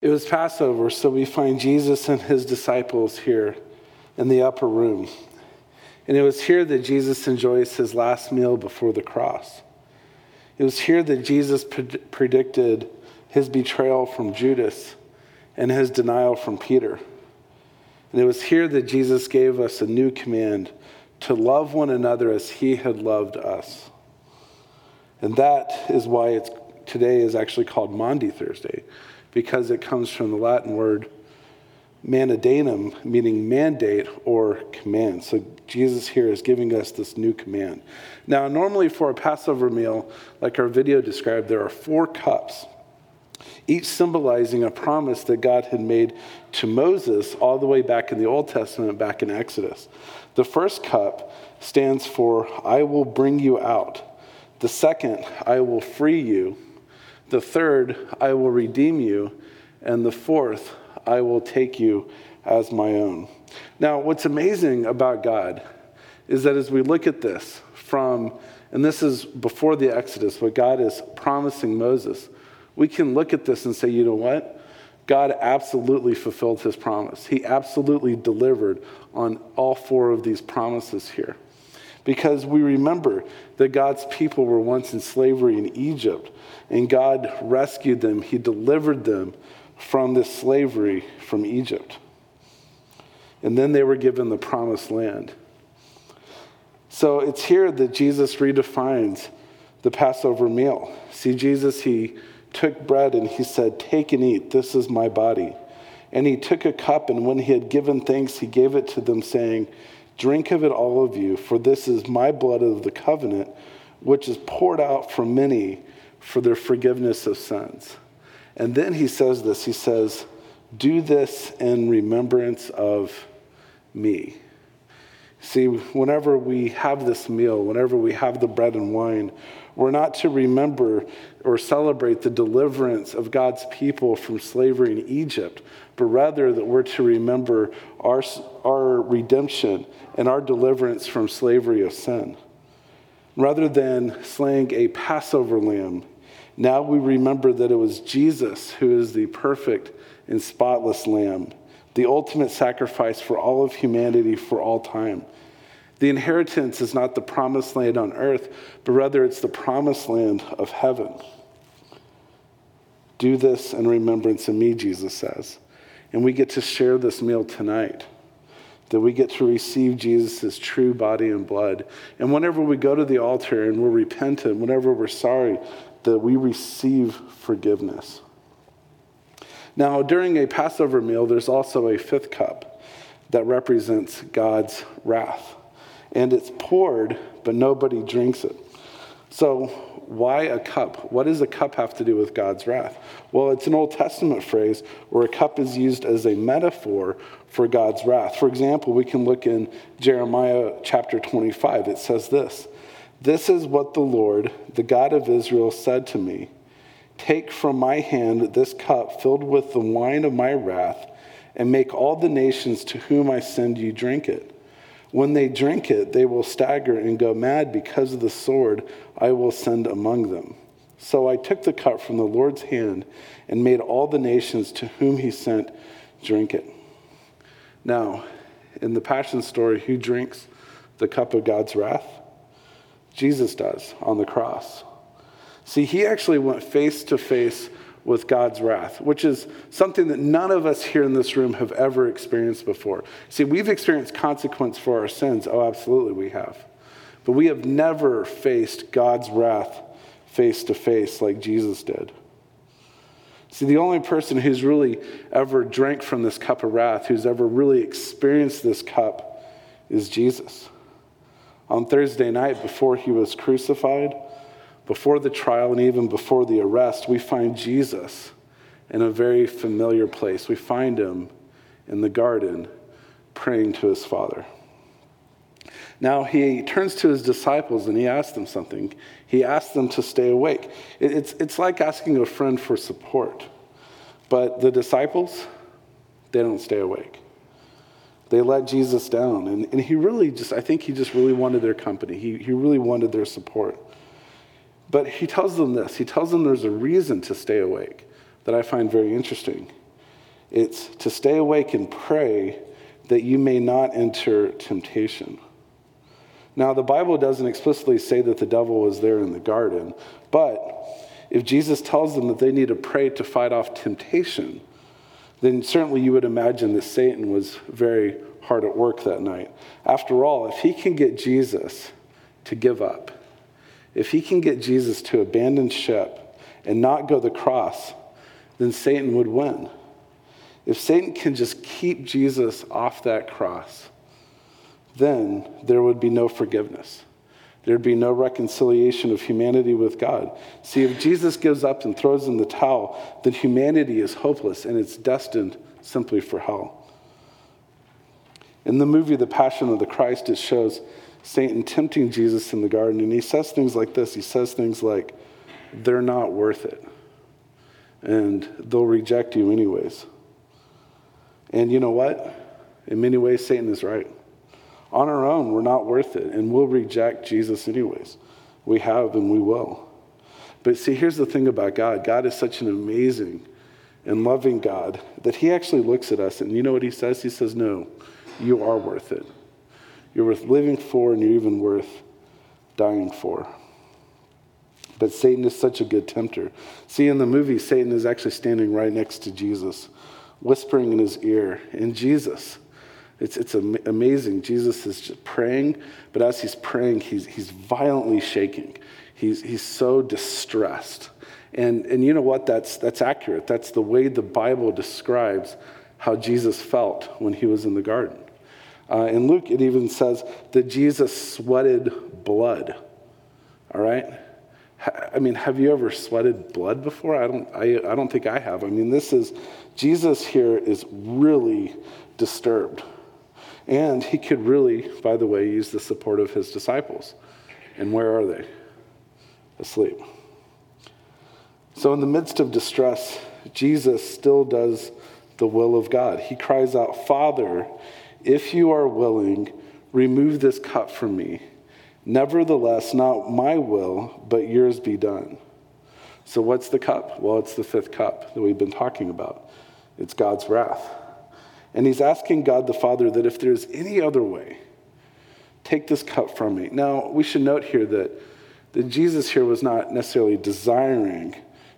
It was Passover, so we find Jesus and his disciples here in the upper room. And it was here that Jesus enjoys his last meal before the cross. It was here that Jesus pred- predicted his betrayal from Judas and his denial from Peter. And it was here that Jesus gave us a new command to love one another as he had loved us. And that is why it's, today is actually called Maundy Thursday because it comes from the Latin word mandatum, meaning mandate or command. So Jesus here is giving us this new command. Now, normally for a Passover meal, like our video described, there are four cups, each symbolizing a promise that God had made to Moses all the way back in the Old Testament, back in Exodus. The first cup stands for, I will bring you out. The second, I will free you. The third, I will redeem you. And the fourth, I will take you as my own. Now, what's amazing about God is that as we look at this from, and this is before the Exodus, what God is promising Moses, we can look at this and say, you know what? God absolutely fulfilled his promise. He absolutely delivered on all four of these promises here. Because we remember that God's people were once in slavery in Egypt, and God rescued them, He delivered them from this slavery from Egypt. And then they were given the promised land. So it's here that Jesus redefines the Passover meal. See, Jesus, He took bread and He said, Take and eat, this is my body. And He took a cup, and when He had given thanks, He gave it to them, saying, Drink of it, all of you, for this is my blood of the covenant, which is poured out for many for their forgiveness of sins. And then he says this He says, Do this in remembrance of me. See, whenever we have this meal, whenever we have the bread and wine, we're not to remember or celebrate the deliverance of God's people from slavery in Egypt, but rather that we're to remember our, our redemption and our deliverance from slavery of sin. Rather than slaying a Passover lamb, now we remember that it was Jesus who is the perfect and spotless lamb, the ultimate sacrifice for all of humanity for all time. The inheritance is not the promised land on earth, but rather it's the promised land of heaven. Do this in remembrance of me, Jesus says. And we get to share this meal tonight. That we get to receive Jesus' true body and blood. And whenever we go to the altar and we're repentant, whenever we're sorry, that we receive forgiveness. Now, during a Passover meal, there's also a fifth cup that represents God's wrath. And it's poured, but nobody drinks it. So, why a cup? What does a cup have to do with God's wrath? Well, it's an Old Testament phrase where a cup is used as a metaphor for God's wrath. For example, we can look in Jeremiah chapter 25. It says this This is what the Lord, the God of Israel, said to me Take from my hand this cup filled with the wine of my wrath, and make all the nations to whom I send you drink it. When they drink it, they will stagger and go mad because of the sword I will send among them. So I took the cup from the Lord's hand and made all the nations to whom he sent drink it. Now, in the Passion story, who drinks the cup of God's wrath? Jesus does on the cross. See, he actually went face to face with God's wrath, which is something that none of us here in this room have ever experienced before. See, we've experienced consequence for our sins. Oh, absolutely, we have. But we have never faced God's wrath face to face like Jesus did. See, the only person who's really ever drank from this cup of wrath, who's ever really experienced this cup, is Jesus. On Thursday night, before he was crucified, before the trial and even before the arrest, we find Jesus in a very familiar place. We find him in the garden praying to his Father. Now he turns to his disciples and he asks them something. He asks them to stay awake. It's, it's like asking a friend for support. But the disciples, they don't stay awake. They let Jesus down. And, and he really just, I think he just really wanted their company. He, he really wanted their support. But he tells them this he tells them there's a reason to stay awake that I find very interesting. It's to stay awake and pray that you may not enter temptation. Now, the Bible doesn't explicitly say that the devil was there in the garden, but if Jesus tells them that they need to pray to fight off temptation, then certainly you would imagine that Satan was very hard at work that night. After all, if he can get Jesus to give up, if he can get Jesus to abandon ship and not go the cross, then Satan would win. If Satan can just keep Jesus off that cross, then there would be no forgiveness. There'd be no reconciliation of humanity with God. See, if Jesus gives up and throws in the towel, then humanity is hopeless and it's destined simply for hell. In the movie The Passion of the Christ, it shows Satan tempting Jesus in the garden, and he says things like this. He says things like, They're not worth it, and they'll reject you anyways. And you know what? In many ways, Satan is right. On our own, we're not worth it, and we'll reject Jesus anyways. We have and we will. But see, here's the thing about God God is such an amazing and loving God that He actually looks at us, and you know what He says? He says, No, you are worth it. You're worth living for, and you're even worth dying for. But Satan is such a good tempter. See, in the movie, Satan is actually standing right next to Jesus, whispering in his ear. And Jesus, it's, it's amazing. Jesus is just praying, but as he's praying, he's, he's violently shaking. He's, he's so distressed. And, and you know what? That's, that's accurate. That's the way the Bible describes how Jesus felt when he was in the garden. Uh, in Luke, it even says that Jesus sweated blood. All right? I mean, have you ever sweated blood before? I don't, I, I don't think I have. I mean, this is, Jesus here is really disturbed. And he could really, by the way, use the support of his disciples. And where are they? Asleep. So, in the midst of distress, Jesus still does the will of God. He cries out, Father, if you are willing, remove this cup from me. Nevertheless, not my will, but yours be done. So, what's the cup? Well, it's the fifth cup that we've been talking about. It's God's wrath. And he's asking God the Father that if there's any other way, take this cup from me. Now, we should note here that, that Jesus here was not necessarily desiring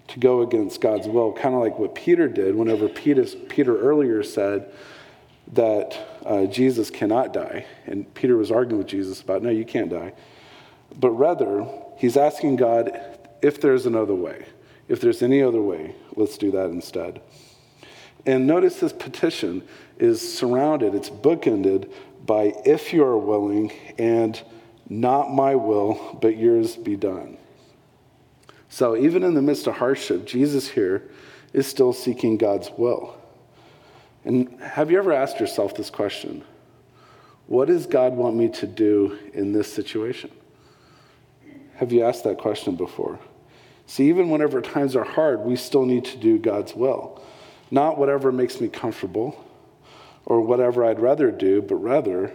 to go against God's will, kind of like what Peter did whenever Peter, Peter earlier said that uh, Jesus cannot die. And Peter was arguing with Jesus about, no, you can't die. But rather, he's asking God if there's another way. If there's any other way, let's do that instead. And notice this petition is surrounded, it's bookended by if you are willing and not my will, but yours be done. So even in the midst of hardship, Jesus here is still seeking God's will. And have you ever asked yourself this question? What does God want me to do in this situation? Have you asked that question before? See, even whenever times are hard, we still need to do God's will. Not whatever makes me comfortable or whatever I'd rather do, but rather,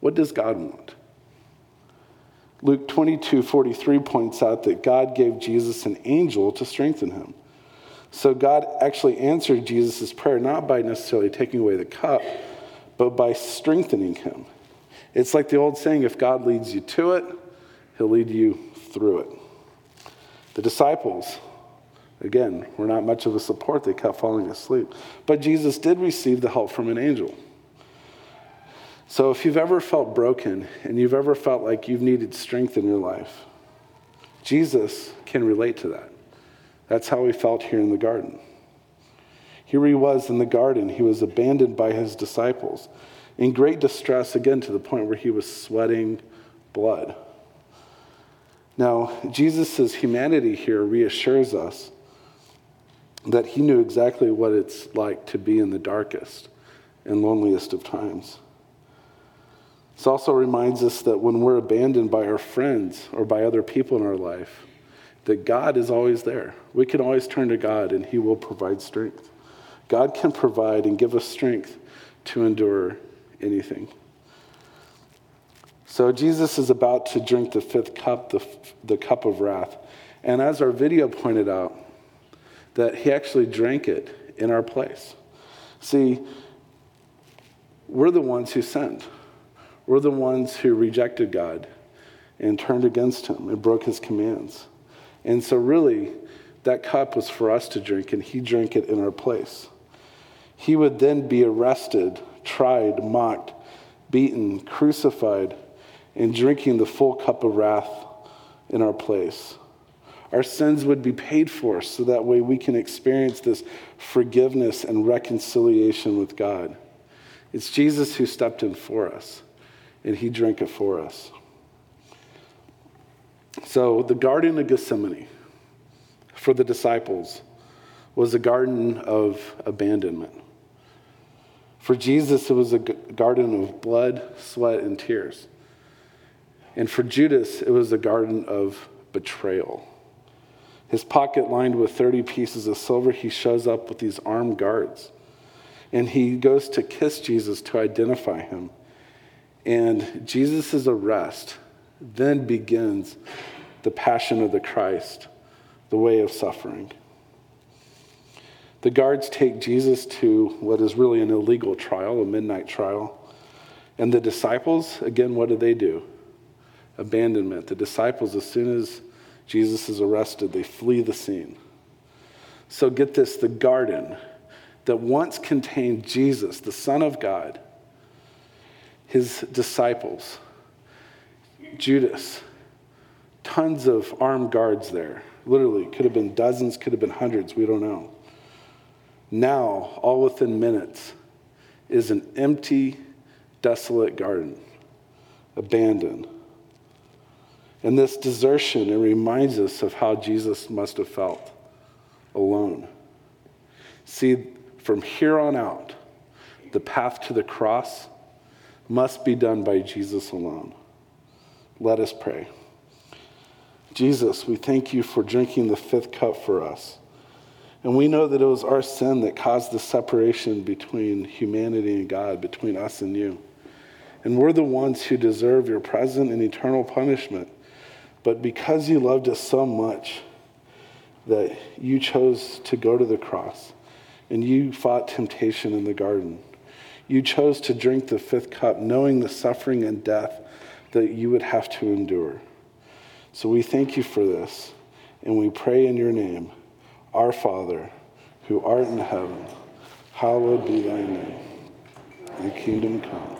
what does God want? Luke 22 43 points out that God gave Jesus an angel to strengthen him. So God actually answered Jesus' prayer not by necessarily taking away the cup, but by strengthening him. It's like the old saying if God leads you to it, he'll lead you through it. The disciples, Again, we're not much of a support. They kept falling asleep. But Jesus did receive the help from an angel. So if you've ever felt broken and you've ever felt like you've needed strength in your life, Jesus can relate to that. That's how he felt here in the garden. Here he was in the garden. He was abandoned by his disciples in great distress, again, to the point where he was sweating blood. Now, Jesus' humanity here reassures us that he knew exactly what it's like to be in the darkest and loneliest of times. This also reminds us that when we're abandoned by our friends or by other people in our life, that God is always there. We can always turn to God and he will provide strength. God can provide and give us strength to endure anything. So Jesus is about to drink the fifth cup, the, the cup of wrath. And as our video pointed out, that he actually drank it in our place. See, we're the ones who sinned. We're the ones who rejected God and turned against him and broke his commands. And so, really, that cup was for us to drink, and he drank it in our place. He would then be arrested, tried, mocked, beaten, crucified, and drinking the full cup of wrath in our place. Our sins would be paid for so that way we can experience this forgiveness and reconciliation with God. It's Jesus who stepped in for us, and he drank it for us. So, the Garden of Gethsemane for the disciples was a garden of abandonment. For Jesus, it was a garden of blood, sweat, and tears. And for Judas, it was a garden of betrayal. His pocket lined with 30 pieces of silver, he shows up with these armed guards. And he goes to kiss Jesus to identify him. And Jesus' arrest then begins the passion of the Christ, the way of suffering. The guards take Jesus to what is really an illegal trial, a midnight trial. And the disciples, again, what do they do? Abandonment. The disciples, as soon as Jesus is arrested, they flee the scene. So get this the garden that once contained Jesus, the Son of God, his disciples, Judas, tons of armed guards there. Literally, could have been dozens, could have been hundreds, we don't know. Now, all within minutes, is an empty, desolate garden, abandoned. And this desertion, it reminds us of how Jesus must have felt alone. See, from here on out, the path to the cross must be done by Jesus alone. Let us pray. Jesus, we thank you for drinking the fifth cup for us. And we know that it was our sin that caused the separation between humanity and God, between us and you. And we're the ones who deserve your present and eternal punishment. But because you loved us so much that you chose to go to the cross and you fought temptation in the garden, you chose to drink the fifth cup knowing the suffering and death that you would have to endure. So we thank you for this, and we pray in your name, our Father, who art in heaven, hallowed be thy name. Thy kingdom come.